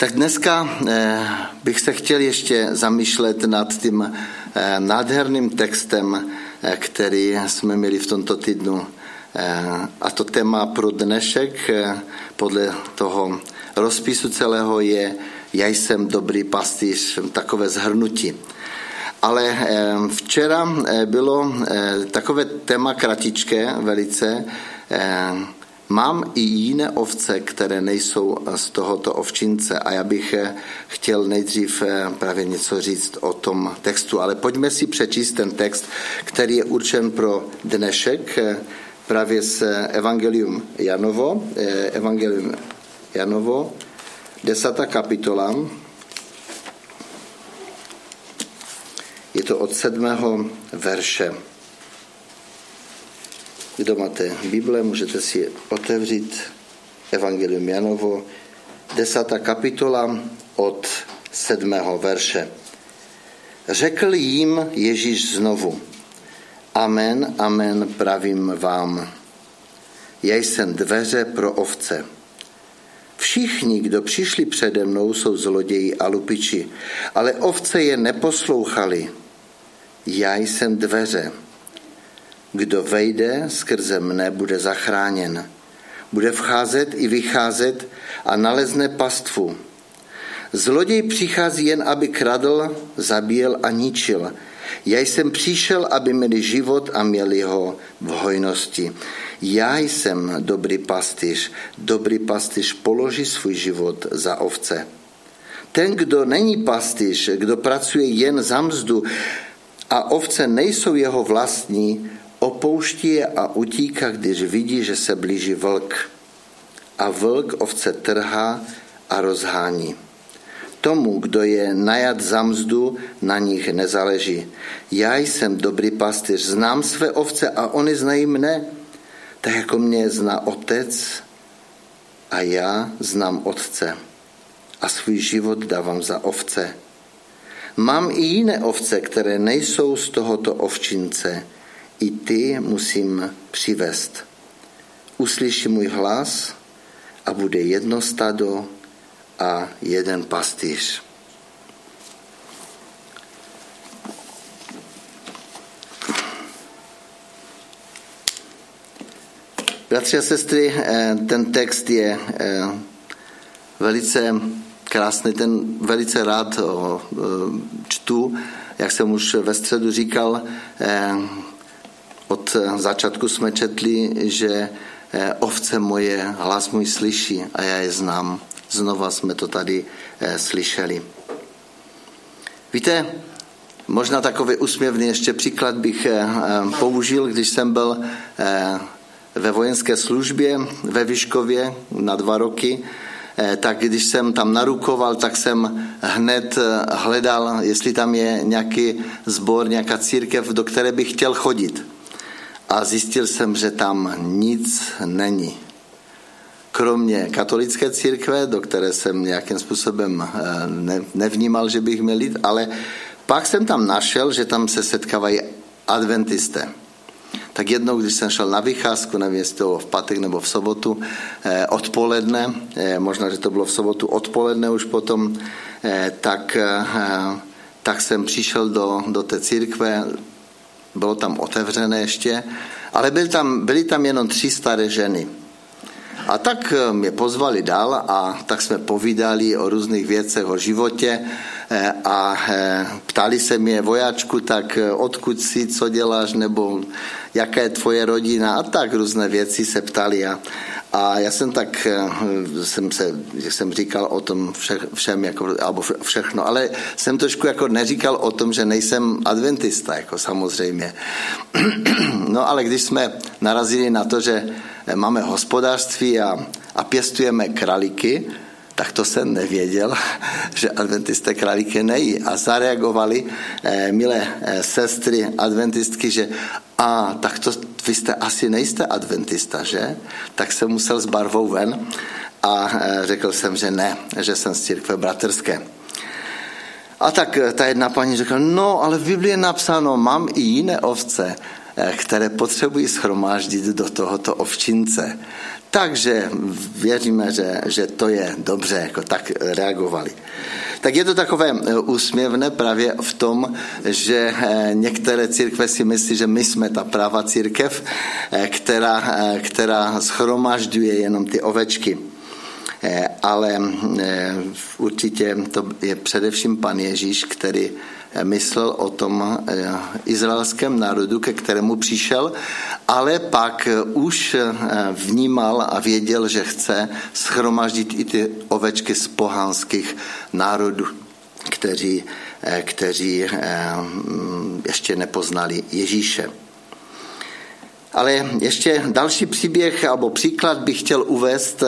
Tak dneska eh, bych se chtěl ještě zamýšlet nad tím eh, nádherným textem, eh, který jsme měli v tomto týdnu. A to téma pro dnešek podle toho rozpisu celého je Já jsem dobrý pastýř, takové zhrnutí. Ale včera bylo takové téma kratičké velice, Mám i jiné ovce, které nejsou z tohoto ovčince a já bych eh, chtěl nejdřív eh, právě něco říct o tom textu, ale pojďme si přečíst ten text, který je určen pro dnešek eh, právě z Evangelium Janovo, Evangelium Janovo, desátá kapitola, je to od sedmého verše. Kdo máte Bible, můžete si otevřít Evangelium Janovo, desátá kapitola od sedmého verše. Řekl jim Ježíš znovu, Amen, amen, pravím vám. Já jsem dveře pro ovce. Všichni, kdo přišli přede mnou, jsou zloději a lupiči, ale ovce je neposlouchali. Já jsem dveře. Kdo vejde skrze mne, bude zachráněn. Bude vcházet i vycházet a nalezne pastvu. Zloděj přichází jen, aby kradl, zabíjel a ničil. Já jsem přišel, aby měli život a měli ho v hojnosti. Já jsem dobrý pastýř. Dobrý pastýř položí svůj život za ovce. Ten, kdo není pastýř, kdo pracuje jen za mzdu a ovce nejsou jeho vlastní, Opouští je a utíká, když vidí, že se blíží vlk. A vlk ovce trhá a rozhání. Tomu, kdo je najat za mzdu, na nich nezáleží. Já jsem dobrý pastýř, znám své ovce a oni znají mne, tak jako mě zná otec a já znám otce a svůj život dávám za ovce. Mám i jiné ovce, které nejsou z tohoto ovčince i ty musím přivést. Uslyší můj hlas a bude jedno stado a jeden pastýř. Bratři a sestry, eh, ten text je eh, velice krásný, ten velice rád eh, čtu, jak jsem už ve středu říkal, od začátku jsme četli, že eh, ovce moje hlas můj slyší a já je znám. Znova jsme to tady eh, slyšeli. Víte, možná takový úsměvný ještě příklad bych eh, použil, když jsem byl ve vojenské službě ve Vyškově na dva roky, tak když jsem tam narukoval, tak jsem hned hledal, jestli tam je nějaký sbor, nějaká církev, do které bych chtěl chodit a zjistil jsem, že tam nic není. Kromě katolické církve, do které jsem nějakým způsobem eh, nevnímal, že bych měl jít, ale pak jsem tam našel, že tam se setkávají adventisté. Tak jednou, když jsem šel na vycházku, nevím, jestli to bylo v pátek nebo v sobotu eh, odpoledne, eh, možná, že to bylo v sobotu odpoledne už potom, tak, tak jsem přišel do, do té církve, bylo tam otevřené ještě, ale byly tam, byly tam jenom tři staré ženy. A tak eh, mě pozvali dál a tak jsme povídali o různých věcech, o životě eh, a eh, ptali se mě vojáčku, tak odkud jsi, co děláš, nebo jaká je tvoje rodina a tak různé věci se ptali a, a já jsem tak, jsem se, jsem říkal o tom vše, všem, jako, alebo všechno, ale jsem trošku jako neříkal o tom, že nejsem adventista, jako samozřejmě. No ale když jsme narazili na to, že máme hospodářství a, a pěstujeme králíky, tak to jsem nevěděl, že adventisté králíky nejí. A zareagovali eh, milé eh, sestry adventistky, že a tak to vy jste asi nejste adventista, že? Tak jsem musel s barvou ven a eh, řekl jsem, že ne, že jsem z církve bratrské. A tak eh, ta jedna paní řekla, no ale v Biblii je napsáno, mám i jiné ovce, které potřebují schromáždit do tohoto ovčince. Takže věříme, že, že to je dobře, jako tak reagovali. Tak je to takové úsměvné právě v tom, že některé církve si myslí, že my jsme ta práva církev, která, která schromažďuje jenom ty ovečky. Ale určitě to je především pan Ježíš, který myslel o tom eh, izraelském národu, ke kterému přišel, ale pak eh, už eh, vnímal a věděl, že chce schromaždit i ty ovečky z pohanských národů, kteří, kteří ještě nepoznali Ježíše. Ale ještě další příběh nebo příklad bych chtěl uvést.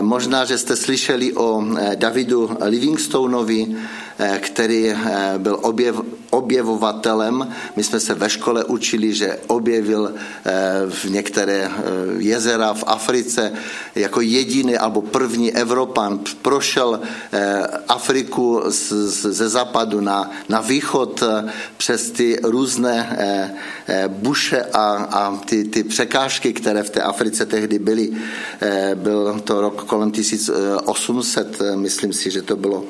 Možná, že jste slyšeli o Davidu Livingstoneovi, Eh, který eh, byl objev, objevovatelem. My jsme se ve škole učili, že objevil eh, v některé jezera v Africe jako jediný alebo první Evropan. Prošel Afriku ze západu na, na východ přes ty různé buše a, a ty, ty překážky, které v té Africe tehdy byly. Byl to rok kolem 1800, myslím si, že to bylo.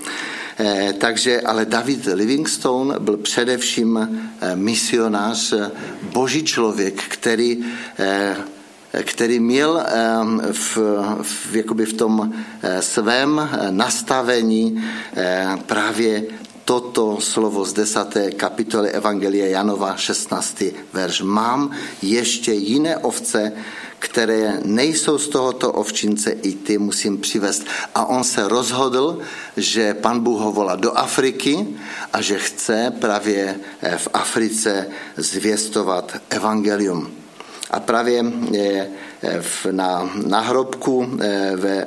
Eh, takže, ale David Livingstone byl především eh, misionář, eh, boží člověk, který který měl v, v, jakoby v tom svém nastavení právě toto slovo z desáté kapitoly Evangelia Janova 16. verš. Mám ještě jiné ovce, které nejsou z tohoto ovčince, i ty musím přivést. A on se rozhodl, že pan Bůh ho volá do Afriky a že chce právě eh, v Africe zvěstovat evangelium. A právě eh, na nahrobku eh, ve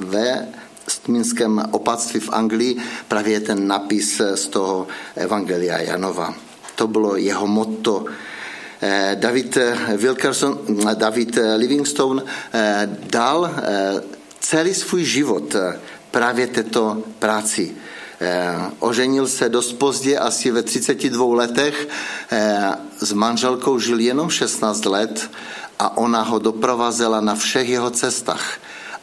ve Westminském opatství v Anglii právě ten napis z toho Evangelia Janova. To bylo jeho motto Eh, David eh, Wilkerson, eh, David Livingstone dal celý svůj život právě této práci. Oženil se dost pozdě, asi ve 32 letech. S manželkou žil jenom 16 let a ona ho doprovázela na všech jeho cestách.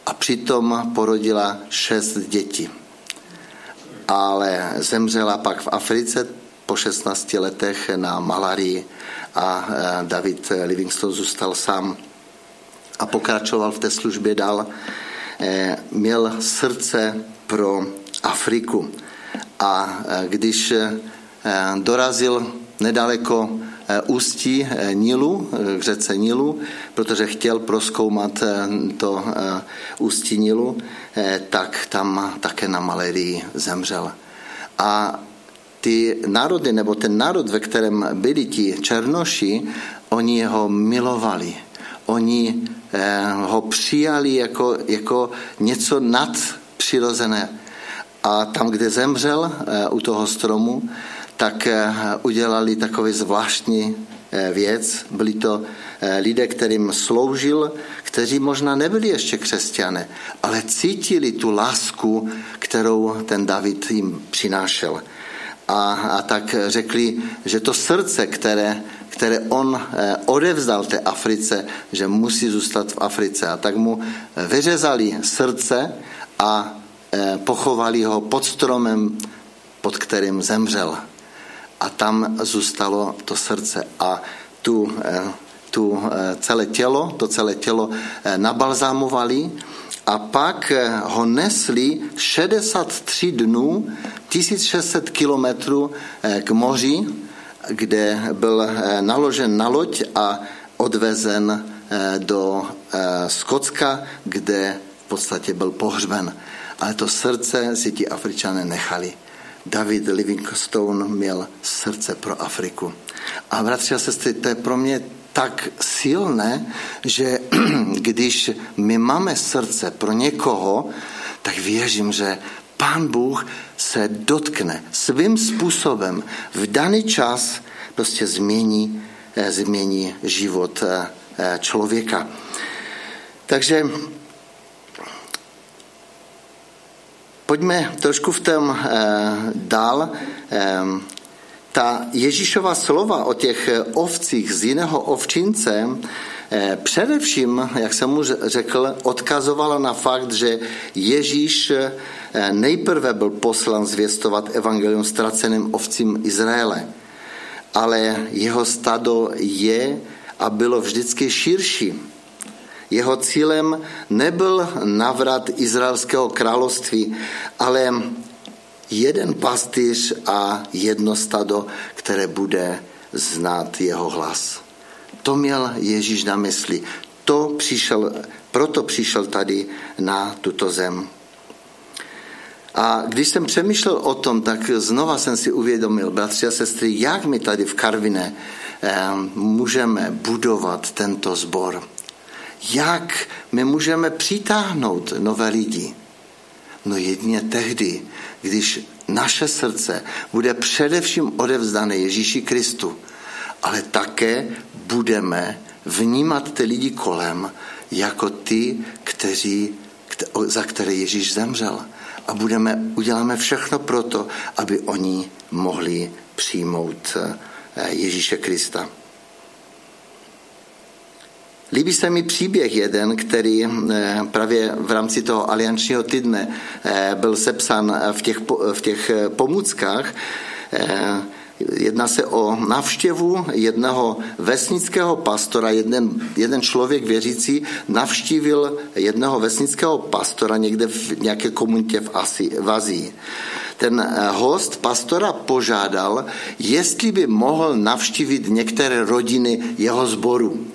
A přitom porodila šest dětí. Ale zemřela pak v Africe po 16 letech na malarii a e, David Livingstone zůstal sám a pokračoval v té službě dál. E, měl srdce pro Afriku a e, když dorazil nedaleko ústí Nilu, k řece Nilu, protože chtěl proskoumat to ústí Nilu, tak tam také na malerii zemřel. A ty národy, nebo ten národ, ve kterém byli ti černoši, oni ho milovali. Oni eh, ho přijali jako, jako něco nadpřirozené. A tam, kde zemřel eh, u toho stromu, tak eh, udělali takový zvláštní věc. Byli to lidé, kterým sloužil, kteří možná nebyli ještě křesťané, ale cítili tu lásku, kterou ten David jim přinášel a, a tak řekli, že to srdce, které, které on eh, odevzdal té Africe, že musí zůstat v Africe. A tak mu vyřezali srdce a eh, pochovali ho pod stromem, pod kterým zemřel. A tam zůstalo to srdce. A tu, eh, tu celé tělo, to celé tělo nabalzámovali a pak eh, ho nesli 63 dnů, 1600 kilometrů eh, k moři, kde byl eh, naložen na loď a odvezen do Skotska, kde v podstatě byl pohřben. Ale to srdce si ti Afričané nechali. David Livingstone měl srdce pro Afriku. A bratři a sestry, to je pro mě tak silné, že když my máme srdce pro někoho, tak věřím, že Pán Bůh se dotkne svým způsobem v daný čas prostě změní, eh, změní život eh, eh, člověka. Takže pojďme trošku v tom dál ta Ježíšova slova o těch ovcích z jiného ovčince eh, především, jak jsem mu řekl, odkazovala na fakt, že Ježíš eh, nejprve byl poslan zvěstovat evangelium ztraceným ovcím Izraele, ale jeho stado je a bylo vždycky širší. Jeho cílem nebyl navrat izraelského království, ale jeden pastýř a jedno stado, které bude znát jeho hlas. To měl Ježíš na mysli. To přišel, proto přišel tady na tuto zem. A když jsem přemýšlel o tom, tak znova jsem si uvědomil, bratři a sestry, jak my tady v Karvine eh, můžeme budovat tento sbor. Jak my můžeme přitáhnout nové lidi. No jedině tehdy, když naše srdce bude především odevzdané Ježíši Kristu, ale také budeme vnímat ty lidi kolem jako ty, kteří, za které Ježíš zemřel. A budeme, uděláme všechno proto, aby oni mohli přijmout eh, Ježíše Krista. Líbí se mi příběh jeden, který eh, právě v rámci toho aliančního týdne eh, byl sepsan v těch, v těch pomůckách. Jedná se o návštěvu jednoho vesnického pastora. Jeden, jeden člověk věřící navštívil jednoho vesnického pastora někde v nějaké komunitě v, Asi, v Azii. Ten eh, host pastora požádal, jestli by mohl navštívit některé rodiny jeho sboru.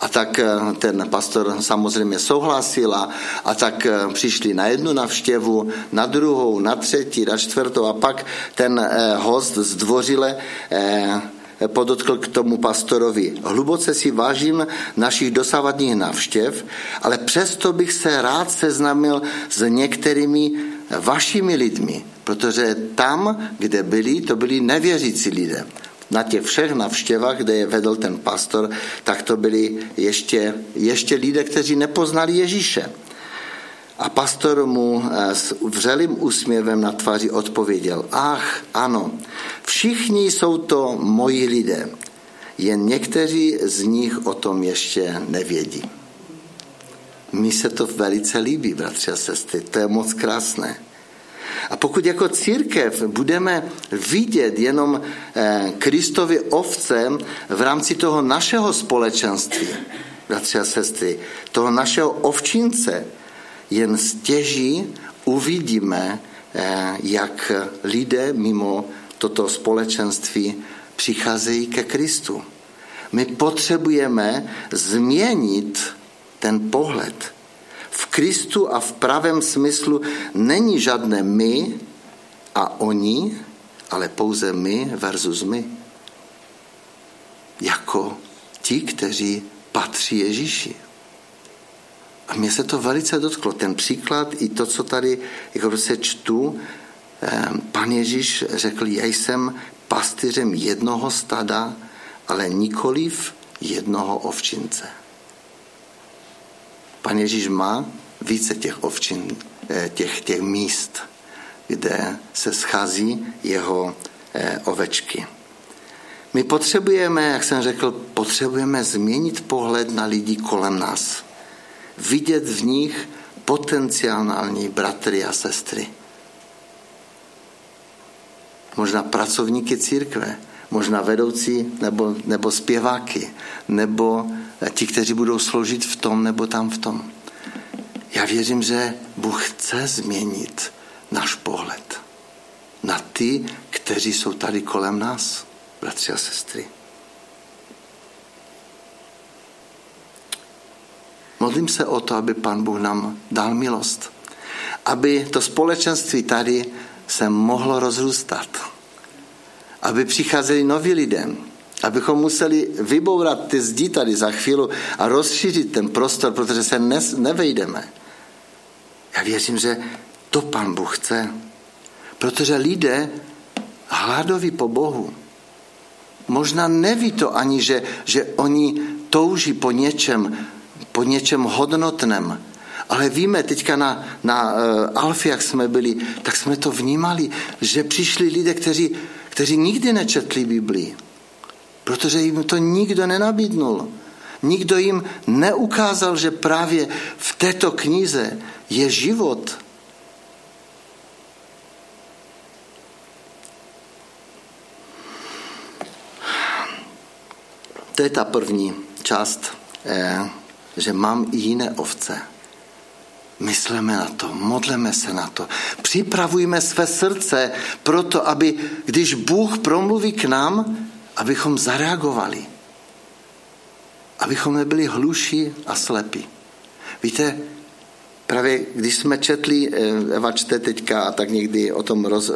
A tak eh, ten pastor samozřejmě souhlasil a, a tak eh, přišli na jednu navštěvu, na druhou, na třetí, na čtvrtou a pak ten eh, host zdvořile podotkl k tomu pastorovi. Hluboce si vážím našich dosavadních návštěv, ale přesto bych se rád seznámil s některými vašimi lidmi, protože tam, kde byli, to byli nevěřící lidé na těch všech navštěvách, kde je vedl ten pastor, tak to byli ještě, ještě lidé, kteří nepoznali Ježíše. A pastor mu eh, s vřelým úsměvem na tváři odpověděl, ach, ano, všichni jsou to moji lidé, jen někteří z nich o tom ještě nevědí. Mně se to velice líbí, bratři a sestry, to je moc krásné. A pokud jako církev budeme vidět jenom eh, Kristovi ovce v rámci toho našeho společenství, bratři a sestry, toho našeho ovčince, jen stěží uvidíme, eh, jak lidé mimo toto společenství přicházejí ke Kristu. My potřebujeme změnit ten pohled v Kristu a v pravém smyslu není žádné my a oni, ale pouze my versus my. Jako ti, kteří patří Ježíši. A mě se to velice dotklo. Ten příklad i to, co tady jako se čtu, pan Ježíš řekl, já jsem pastýřem jednoho stada, ale nikoliv jednoho ovčince. Pan Ježíš má více těch ovčin, eh, těch, těch míst, kde se schází jeho eh, ovečky. My potřebujeme, jak jsem řekl, potřebujeme změnit pohled na lidi kolem nás. Vidět v nich potenciální bratry a sestry. Možná pracovníky církve, možná vedoucí nebo, nebo zpěváky, nebo ti, kteří budou sloužit v tom nebo tam v tom. Já věřím, že Bůh chce změnit náš pohled na ty, kteří jsou tady kolem nás, bratři a sestry. Modlím se o to, aby Pan Bůh nám dal milost. Aby to společenství tady se mohlo rozrůstat. Aby přicházeli noví lidé, abychom museli vybourat ty zdi tady za chvíli a rozšířit ten prostor, protože se ne, nevejdeme. Já věřím, že to pan Bůh chce. Protože lidé hladoví po Bohu. Možná neví to ani, že, že oni touží po něčem, po něčem hodnotném. Ale víme, teďka na, na uh, jak jsme byli, tak jsme to vnímali, že přišli lidé, kteří, kteří nikdy nečetli Biblii protože jim to nikdo nenabídnul. Nikdo jim neukázal, že právě v této knize je život. To je ta první část, eh, že mám i jiné ovce. Myslíme na to, modleme se na to. Připravujeme své srdce proto, aby když Bůh promluví k nám, abychom zareagovali. Abychom nebyli hluší a slepí. Víte, právě když jsme četli, eh, Eva čte teďka a tak někdy o tom roz, eh,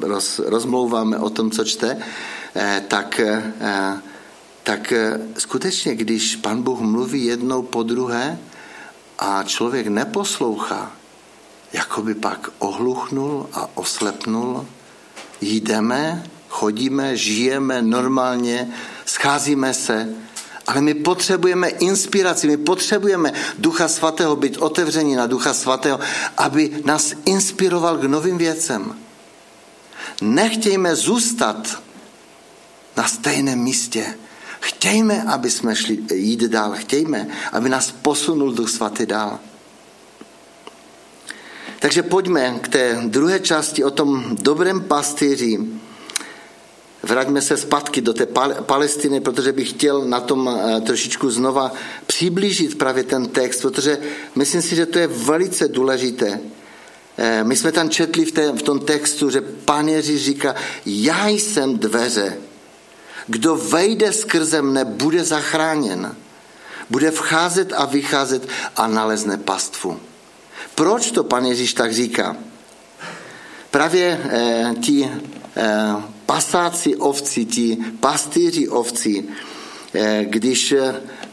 roz, rozmlouváme, o tom, co čte, tak tak eh, skutečně, když pan Bůh mluví jednou po druhé a člověk neposlouchá, jako by pak ohluchnul a oslepnul, jdeme, chodíme, žijeme normálně, scházíme se, ale my potřebujeme inspiraci, my potřebujeme Ducha Svatého, být otevření na Ducha Svatého, aby nás inspiroval k novým věcem. Nechtějme zůstat na stejném místě. Chtějme, aby jsme šli jít dál. Chtějme, aby nás posunul Duch Svatý dál. Takže pojďme k té druhé části o tom dobrém pastýři. Vraťme se zpátky do té Palestiny, protože bych chtěl na tom eh, trošičku znova přiblížit právě ten text, protože myslím si, že to je velice důležité. Eh, my jsme tam četli v, té, v tom textu, že pán Ježíš říká, já jsem dveře. Kdo vejde skrze mne, bude zachráněn. Bude vcházet a vycházet a nalezne pastvu. Proč to pan Ježíš tak říká? Právě eh, ti eh, pasáci ovcí, ti pastýři ovcí, eh, když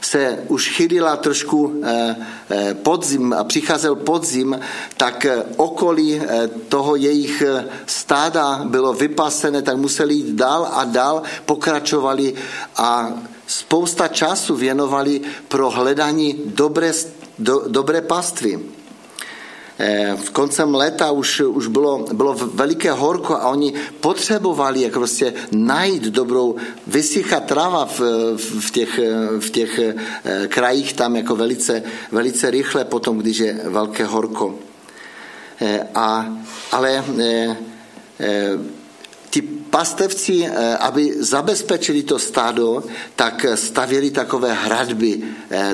se už chylila trošku eh, eh, podzim a přicházel podzim, tak eh, okolí toho jejich stáda bylo vypasené, tak museli jít dál a dál, pokračovali a spousta času věnovali pro hledání dobré, do, dobré pastvy. Eh, v koncem léta už, už bylo, bylo veliké horko a oni potřebovali jak prostě najít dobrou, vysychat trava v, v, těch, v těch eh, krajích tam jako velice, velice rychle potom, když je velké horko. Eh, a, ale ti pastevci, aby zabezpečili to stádo, tak stavěli takové hradby,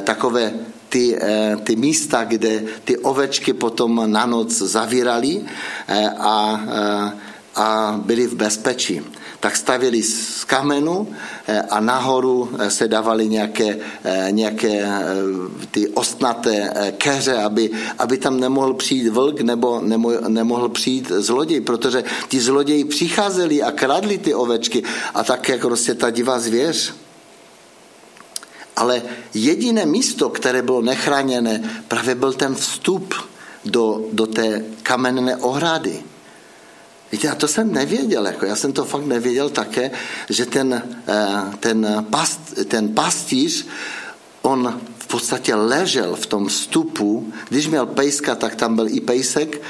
takové ty, eh, ty místa, kde ty ovečky potom na noc zavírali eh, a, eh, a byli v bezpečí. Tak stavěli z kamenu a nahoru se dávali nějaké, nějaké ty ostnaté keře, aby, aby tam nemohl přijít vlk nebo nemohl přijít zloděj, protože ti zloději přicházeli a kradli ty ovečky a tak jako prostě ta divá zvěř ale jediné místo, které bylo nechráněné, právě byl ten vstup do, do té kamenné ohrady. Víte, já to jsem nevěděl, jako já jsem to fakt nevěděl také, že ten, eh, ten, past, ten pastýř, on v podstatě ležel v tom vstupu. Když měl pejska, tak tam byl i pejsek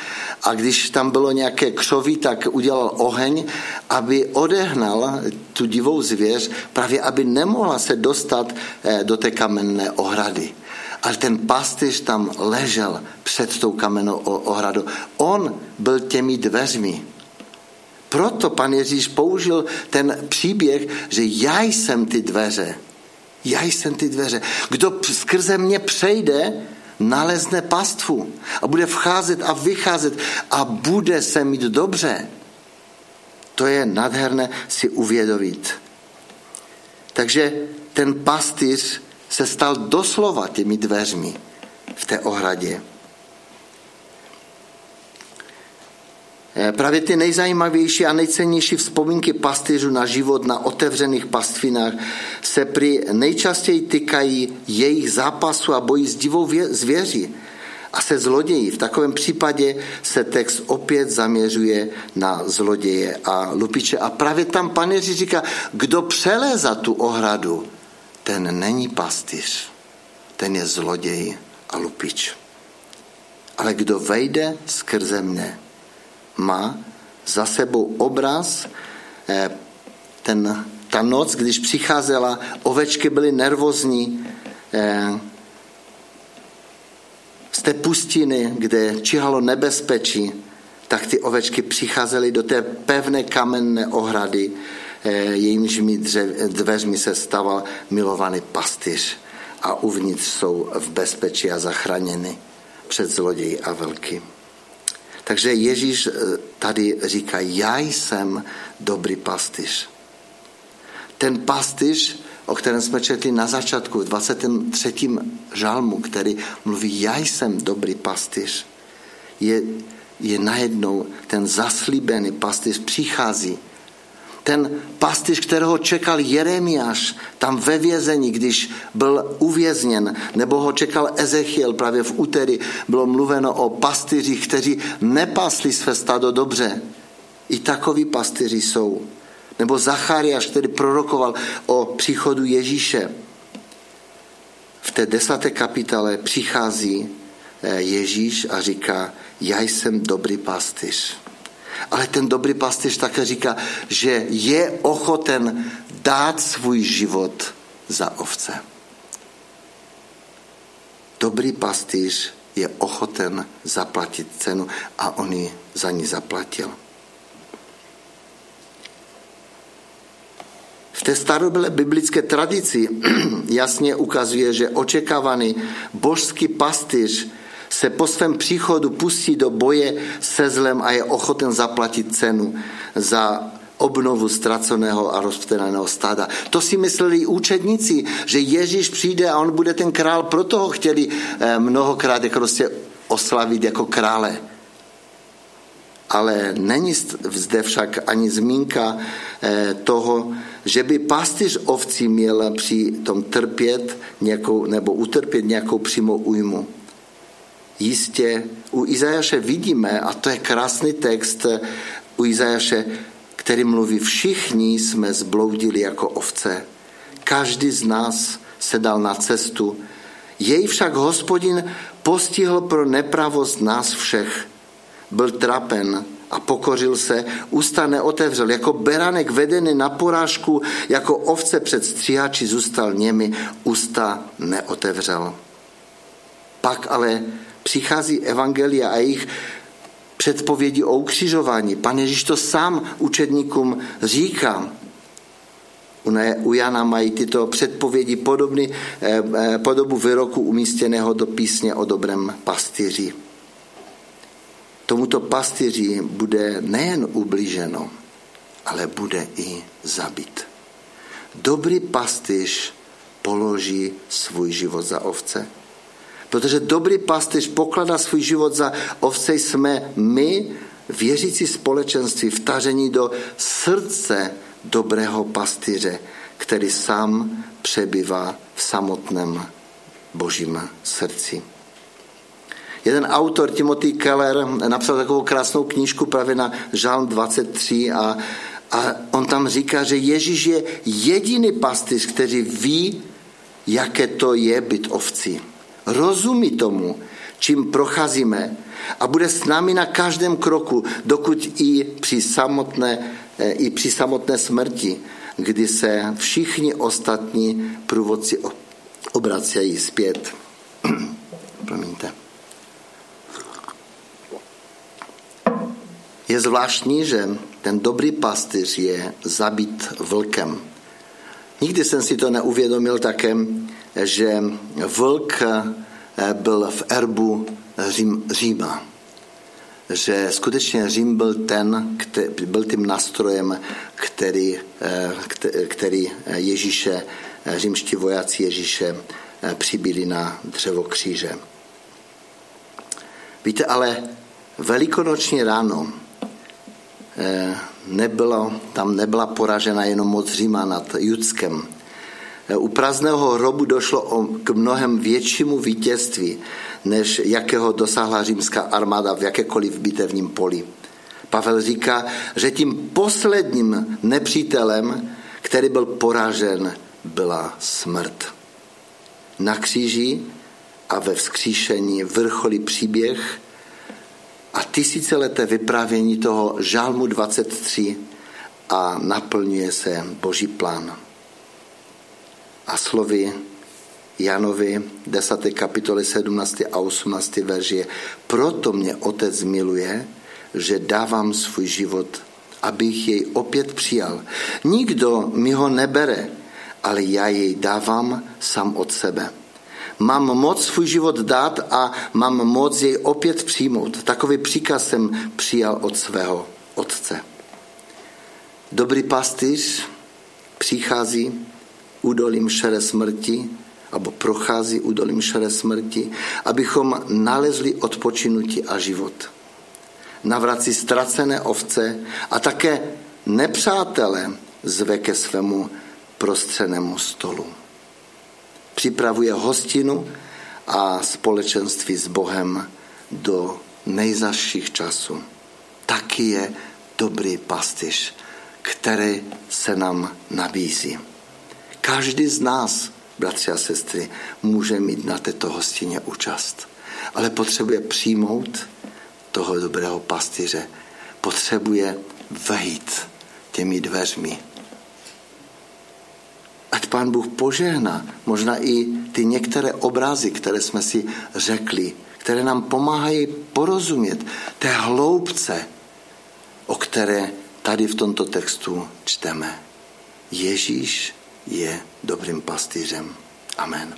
a když tam bylo nějaké křoví, tak udělal oheň, aby odehnal tu divou zvěř, právě aby nemohla se dostat eh, do té kamenné ohrady. Ale ten pastýř tam ležel před tou kamennou ohradou. On byl těmi dveřmi. Proto pan Ježíš použil ten příběh, že já jsem ty dveře. Já jsem ty dveře. Kdo skrze mě přejde, nalezne pastvu a bude vcházet a vycházet a bude se mít dobře. To je nadherné si uvědomit. Takže ten pastýř se stal doslova těmi dveřmi v té ohradě. Právě ty nejzajímavější a nejcennější vzpomínky pastýřů na život na otevřených pastvinách se při nejčastěji týkají jejich zápasu a boji s divou zvěří a se zloději. V takovém případě se text opět zaměřuje na zloděje a lupiče. A právě tam pan Ježíš říká, kdo přeléza tu ohradu, ten není pastýř, ten je zloděj a lupič. Ale kdo vejde skrze mne, má za sebou obraz, eh, ten, ta noc, když přicházela, ovečky byly nervózní. Eh, z té pustiny, kde čihalo nebezpečí, tak ty ovečky přicházely do té pevné kamenné ohrady, eh, jejímž dveřmi se staval milovaný pastýř a uvnitř jsou v bezpečí a zachráněny před zloději a velky. Takže Ježíš eh, tady říká, já jsem dobrý pastýř. Ten pastýř, o kterém jsme četli na začátku, v 23. žalmu, který mluví, já jsem dobrý pastýř, je, je najednou ten zaslíbený pastýř přichází ten pastýř, kterého čekal Jeremiáš tam ve vězení, když byl uvězněn, nebo ho čekal Ezechiel právě v úterý, bylo mluveno o pastýřích, kteří nepasli své stado dobře. I takoví pastýři jsou. Nebo Zachariáš, který prorokoval o příchodu Ježíše. V té desáté kapitole přichází eh, Ježíš a říká, já jsem dobrý pastýř. Ale ten dobrý pastýř také říká, že je ochoten dát svůj život za ovce. Dobrý pastýř je ochoten zaplatit cenu a on ji za ní zaplatil. V té starobylé biblické tradici jasně ukazuje, že očekávaný božský pastýř se po svém příchodu pustí do boje se zlem a je ochoten zaplatit cenu za obnovu ztraceného a rozptýleného stáda. To si mysleli učedníci, že Ježíš přijde a on bude ten král, proto ho chtěli eh, mnohokrát jako prostě oslavit jako krále. Ale není zde však ani zmínka eh, toho, že by pastýř ovcí měl při tom trpět nějakou, nebo utrpět nějakou přímou újmu. Jistě u Izajaše vidíme, a to je krásný text u Izajaše, který mluví, všichni jsme zbloudili jako ovce. Každý z nás se dal na cestu. Jej však hospodin postihl pro nepravost nás všech. Byl trapen a pokořil se, ústa neotevřel, jako beranek vedený na porážku, jako ovce před stříhači zůstal němi, ústa neotevřel. Pak ale přichází evangelia a jejich předpovědi o ukřižování. Pan Ježíš to sám učedníkům říká. U Jana mají tyto předpovědi podobný, eh, eh, podobu vyroku umístěného do písně o dobrém pastýři. Tomuto pastýři bude nejen ublíženo, ale bude i zabit. Dobrý pastýř položí svůj život za ovce. Protože dobrý pastýř pokládá svůj život za ovce jsme my, věřící společenství, vtažení do srdce dobrého pastýře, který sám přebývá v samotném božím srdci. Jeden autor, Timothy Keller, napsal takovou krásnou knížku právě na Žalm 23 a, a on tam říká, že Ježíš je jediný pastýř, který ví, jaké to je být ovcí rozumí tomu, čím procházíme a bude s námi na každém kroku, dokud i při samotné, eh, i při samotné smrti, kdy se všichni ostatní průvodci obracejí zpět. Promiňte. Je zvláštní, že ten dobrý pastýř je zabít vlkem. Nikdy jsem si to neuvědomil také, že vlk eh, byl v erbu Řím, Říma. Že skutečně Řím byl, ten, který, byl tím nástrojem, který, eh, který Ježíše, eh, římští vojáci Ježíše přibili na dřevo kříže. Víte, ale velikonoční ráno nebylo, tam nebyla poražena jenom moc Říma nad Judskem, u prázdného hrobu došlo k mnohem většímu vítězství, než jakého dosáhla římská armáda v jakékoliv bitevním poli. Pavel říká, že tím posledním nepřítelem, který byl poražen, byla smrt. Na kříži a ve vzkříšení vrcholí příběh a tisícileté vyprávění toho žálmu 23 a naplňuje se Boží plán. A slovy Janovi 10. kapitoly 17. a 18. verži Proto mě otec miluje, že dávám svůj život, abych jej opět přijal. Nikdo mi ho nebere, ale já jej dávám sám od sebe. Mám moc svůj život dát a mám moc jej opět přijmout. Takový příkaz jsem přijal od svého otce. Dobrý pastýř přichází údolím šere smrti, nebo prochází údolím šere smrti, abychom nalezli odpočinutí a život. Navrací ztracené ovce a také nepřátele zve ke svému prostřenému stolu. Připravuje hostinu a společenství s Bohem do nejzaších časů. Taky je dobrý pastýř, který se nám nabízí. Každý z nás, bratři a sestry, může mít na této hostině účast. Ale potřebuje přijmout toho dobrého pastýře. Potřebuje vejít těmi dveřmi. Ať pán Bůh požehná možná i ty některé obrazy, které jsme si řekli, které nám pomáhají porozumět té hloubce, o které tady v tomto textu čteme. Ježíš je dobrým pastýřem. Amen.